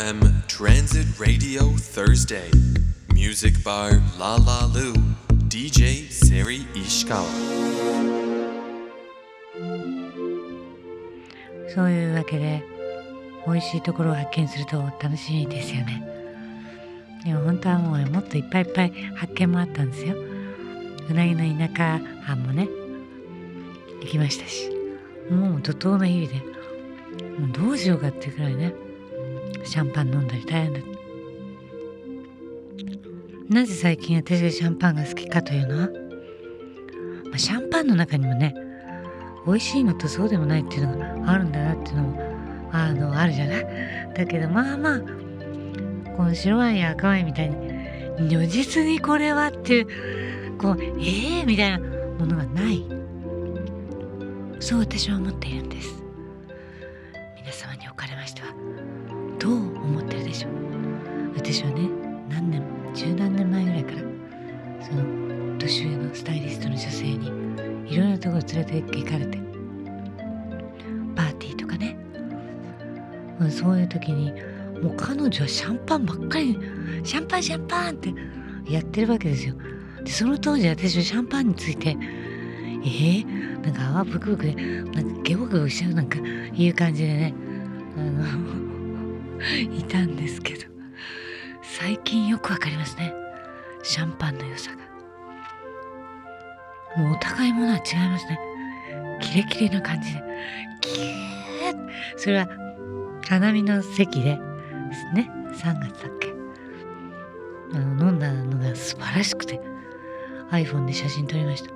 FM Transit Radio Thursday. Music Bar La La Lu DJ Seri Ishikawa. そういうわけで美味しいところを発見すると楽しいですよね。でも本当はもうもっといっぱいいっぱい発見もあったんですよ。うなぎの田舎藩もね行きましたし。もう怒涛の日々で。もうどうしようかっていうくらいね。シャンパン飲んだり大変だ。なぜ最近私がシャンパンが好きかというのは、まあ、シャンパンの中にもね美味しいのとそうでもないっていうのがあるんだなっていうのもあのあるじゃない？だけどまあまあこの白ワインや赤ワインみたいに如実にこれはっていうこうええー、みたいなものがない。そう私は思っているんです。皆様におどう思ってるでしょう？私はね何年十何年前ぐらいからその年上のスタイリストの女性にいろいろなところ連れて行かれてパーティーとかね。そういう時にもう彼女はシャンパンばっかりシャンパンシャンパンってやってるわけですよ。でその当時私はシャンパンについてえー、なんか泡ブクブクでなんかゲボゲボしちゃうなんかいう感じでね。あのいたんですけど最近よくわかりますね。シャンパンの良さが。もうお互いものは違いますね。キレキレな感じで。キューそれは花見の席でですね3月だっけ。あの飲んだのが素晴らしくて iPhone で写真撮りました。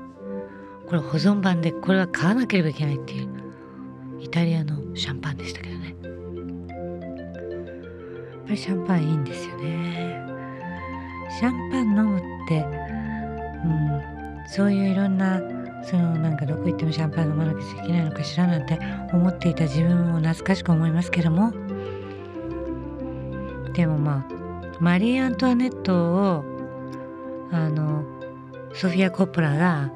これ保存版でこれは買わなければいけないっていうイタリアのシャンパンでしたけど。ぱりシャンパンいいんですよね。シャンパン飲むってうんそういういろんなそのなんかどこ行ってもシャンパン飲まなきゃいけないのかしらなんて思っていた自分を懐かしく思いますけども。でもまあマリー・アントワネットをあのソフィア・コッポラが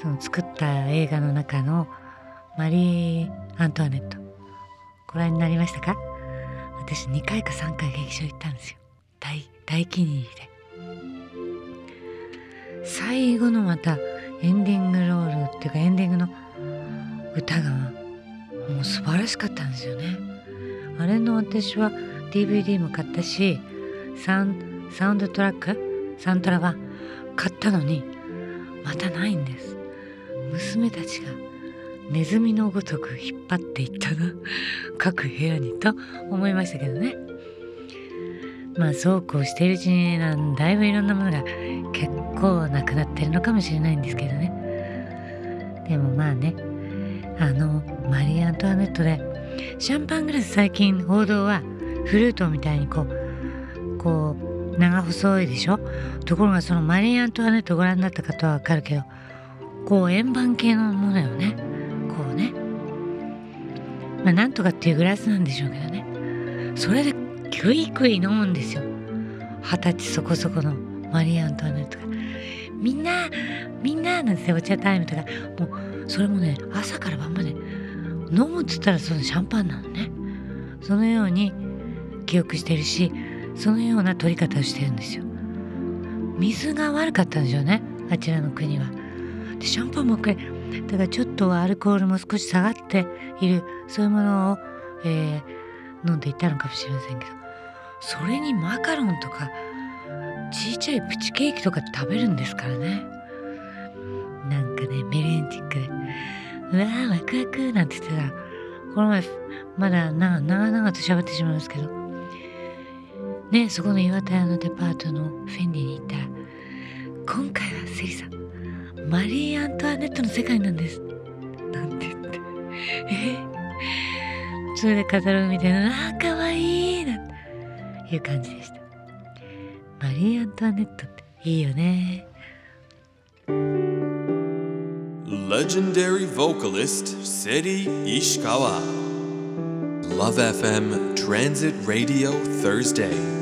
その作った映画の中のマリー・アントワネット。ご覧になりましたか？私2回か3回劇場行ったんですよ。大大気に入りで。最後のまたエンディングロールっていうかエンディングの歌がもう素晴らしかったんですよね。あれの私は DVD も買ったしサンサウンドトラックサントラ版買ったのにまたないんです。娘たちがネズミのごとく引っ張っていったな。各部屋にと思いましたけどね。まあそうこうしているうちになんだいぶいろんなものが結構なくなってるのかもしれないんですけどね。でもまあねあのマリー・アントワネットでシャンパングラス最近報道はフルートみたいにこうこう長細いでしょ？ところがそのマリー・アントワネットご覧になった方はわかるけどこう円盤系のものよね。まあなんとかっていうグラスなんでしょうけどね。それでクイクイ飲むんですよ。二十歳そこそこのマリー・アントワネットが「みんなみんな」なんてお茶タイムとか。もうそれもね朝から晩まで。飲むっつったらそのシャンパンなのね。そのように記憶してるしそのような取り方をしてるんですよ。水が悪かったんでしょうねあちらの国は。でシャンパンばっかりだからちょっとアルコールも少し下がっているそういうものを、えー、飲んでいたのかもしれませんけど。それにマカロンとかちいちゃいプチケーキとか食べるんですからね。なんかねメレンチック。でうわーワクワクなんて言ってたらこの前まだ長々と喋ってしまいますけど。ねそこの岩田屋のデパートのフェンディに行ったら今回はセリさんマリー・アントワネットの世界なんです。なんて言って。え？それで語るみたいな。あかわいい。なんていう感じでした。マリー・アントワネットっていいよね。Legendary vocalist Seri Ishikawa. Love FM Transit Radio Thursday.